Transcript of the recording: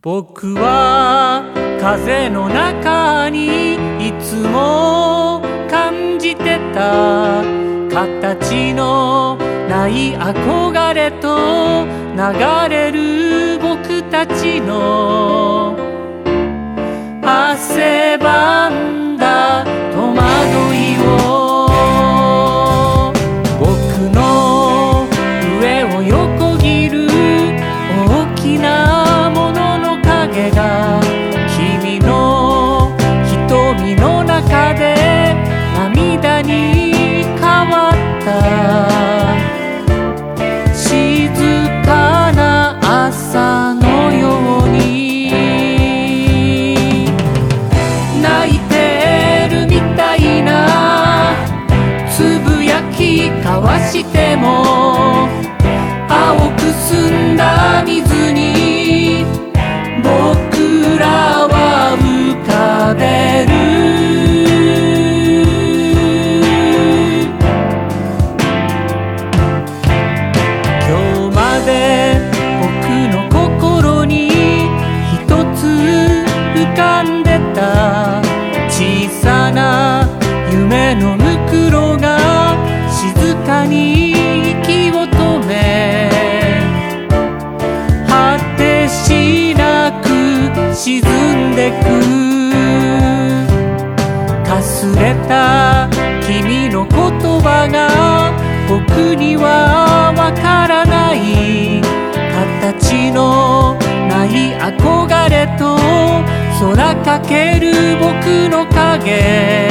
僕は風の中にいつも感じてた形のない憧れと流れる僕たちの汗き交わしても青く澄んだ水に僕らは浮かべる。今日まで僕の心に一つ浮かんでた小さな夢のぬくろがに息を止め果てしなく沈んでくかすれた君の言葉が僕にはわからない。形のない憧れと空かける僕の影。